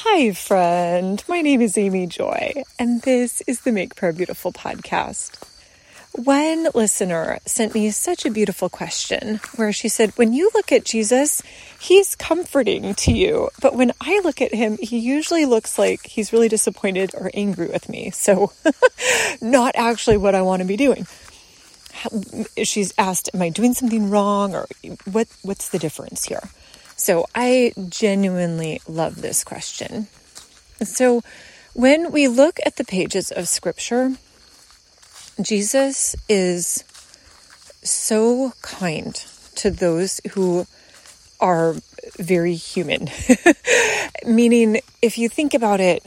Hi, friend. My name is Amy Joy, and this is the Make Prayer Beautiful podcast. One listener sent me such a beautiful question where she said, When you look at Jesus, he's comforting to you. But when I look at him, he usually looks like he's really disappointed or angry with me. So, not actually what I want to be doing. She's asked, Am I doing something wrong? Or what, what's the difference here? So I genuinely love this question. So when we look at the pages of scripture, Jesus is so kind to those who are very human. Meaning, if you think about it,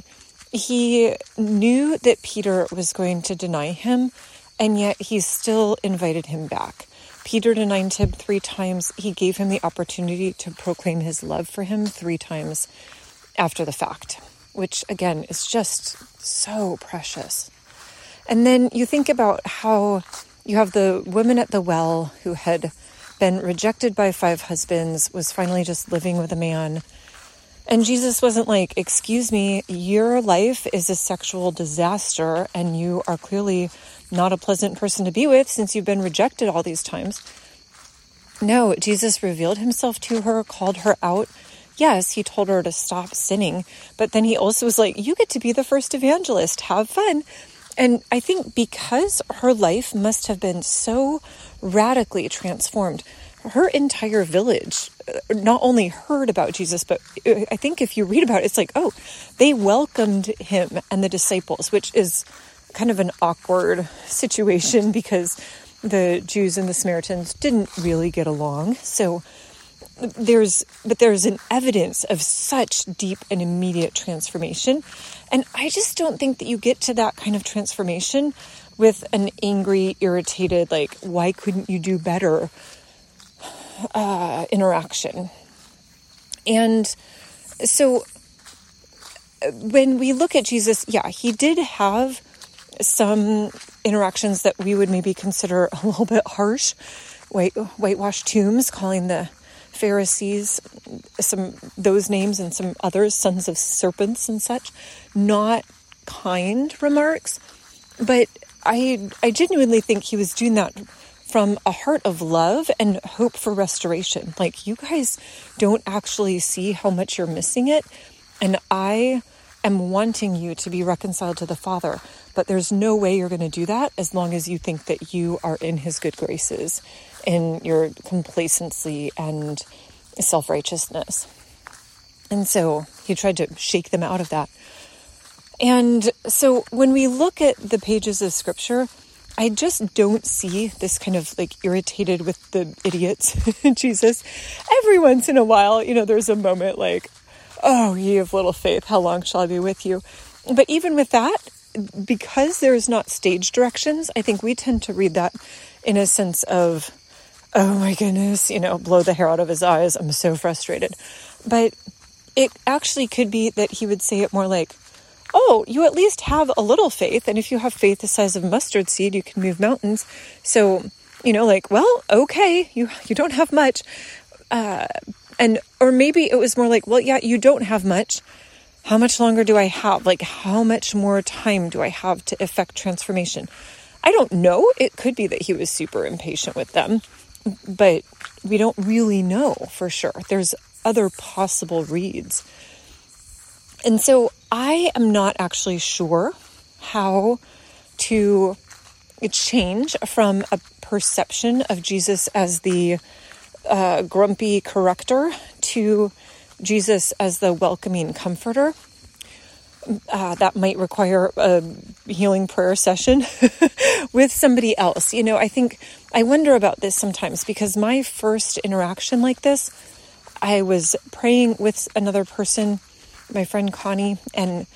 he knew that Peter was going to deny him, and yet he still invited him back. Peter denied him three times. He gave him the opportunity to proclaim his love for him three times after the fact, which again is just so precious. And then you think about how you have the woman at the well who had been rejected by five husbands, was finally just living with a man. And Jesus wasn't like, Excuse me, your life is a sexual disaster, and you are clearly not a pleasant person to be with since you've been rejected all these times. No, Jesus revealed himself to her, called her out. Yes, he told her to stop sinning, but then he also was like, You get to be the first evangelist, have fun. And I think because her life must have been so radically transformed, her entire village uh, not only heard about Jesus, but uh, I think if you read about it, it's like, oh, they welcomed him and the disciples, which is kind of an awkward situation because the Jews and the Samaritans didn't really get along. So there's but there's an evidence of such deep and immediate transformation. And I just don't think that you get to that kind of transformation with an angry, irritated, like, why couldn't you do better uh, interaction. And so when we look at Jesus, yeah, he did have some interactions that we would maybe consider a little bit harsh, white whitewashed tombs, calling the Pharisees some those names and some others sons of serpents and such, not kind remarks, but I I genuinely think he was doing that from a heart of love and hope for restoration. Like you guys don't actually see how much you're missing it, and I am wanting you to be reconciled to the Father. But there's no way you're going to do that as long as you think that you are in His good graces, in your complacency and self righteousness. And so he tried to shake them out of that. And so when we look at the pages of scripture, I just don't see this kind of like irritated with the idiots, Jesus. Every once in a while, you know, there's a moment like, oh, ye of little faith, how long shall I be with you? But even with that, because there's not stage directions, I think we tend to read that in a sense of, oh my goodness, you know, blow the hair out of his eyes. I'm so frustrated. But it actually could be that he would say it more like, oh, you at least have a little faith. And if you have faith the size of mustard seed, you can move mountains. So, you know, like, well, okay, you, you don't have much. Uh, and, or maybe it was more like, well, yeah, you don't have much. How much longer do I have? Like, how much more time do I have to effect transformation? I don't know. It could be that he was super impatient with them, but we don't really know for sure. There's other possible reads. And so I am not actually sure how to change from a perception of Jesus as the uh, grumpy corrector to Jesus as the welcoming comforter. Uh, that might require a healing prayer session with somebody else. You know, I think I wonder about this sometimes because my first interaction like this, I was praying with another person my friend Connie, and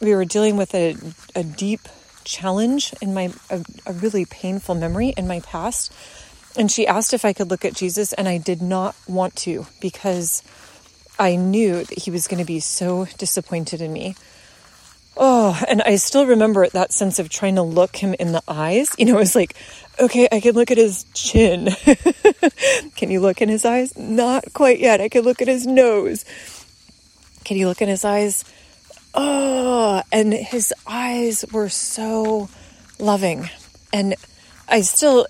we were dealing with a, a deep challenge in my, a, a really painful memory in my past. And she asked if I could look at Jesus, and I did not want to because I knew that he was going to be so disappointed in me. Oh, and I still remember that sense of trying to look him in the eyes. You know, it was like, okay, I can look at his chin. can you look in his eyes? Not quite yet. I can look at his nose. Can you look in his eyes? oh, and his eyes were so loving. And I still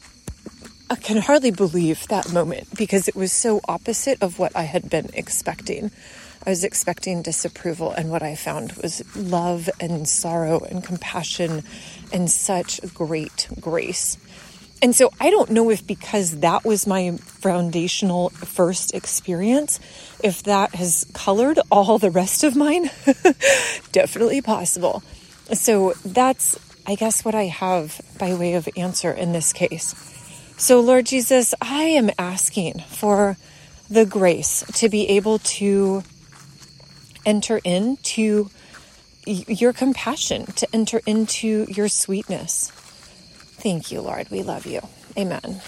I can hardly believe that moment because it was so opposite of what I had been expecting. I was expecting disapproval, and what I found was love and sorrow and compassion and such great grace. And so I don't know if because that was my foundational first experience, if that has colored all the rest of mine. Definitely possible. So that's, I guess, what I have by way of answer in this case. So, Lord Jesus, I am asking for the grace to be able to enter into your compassion, to enter into your sweetness. Thank you, Lord. We love you. Amen.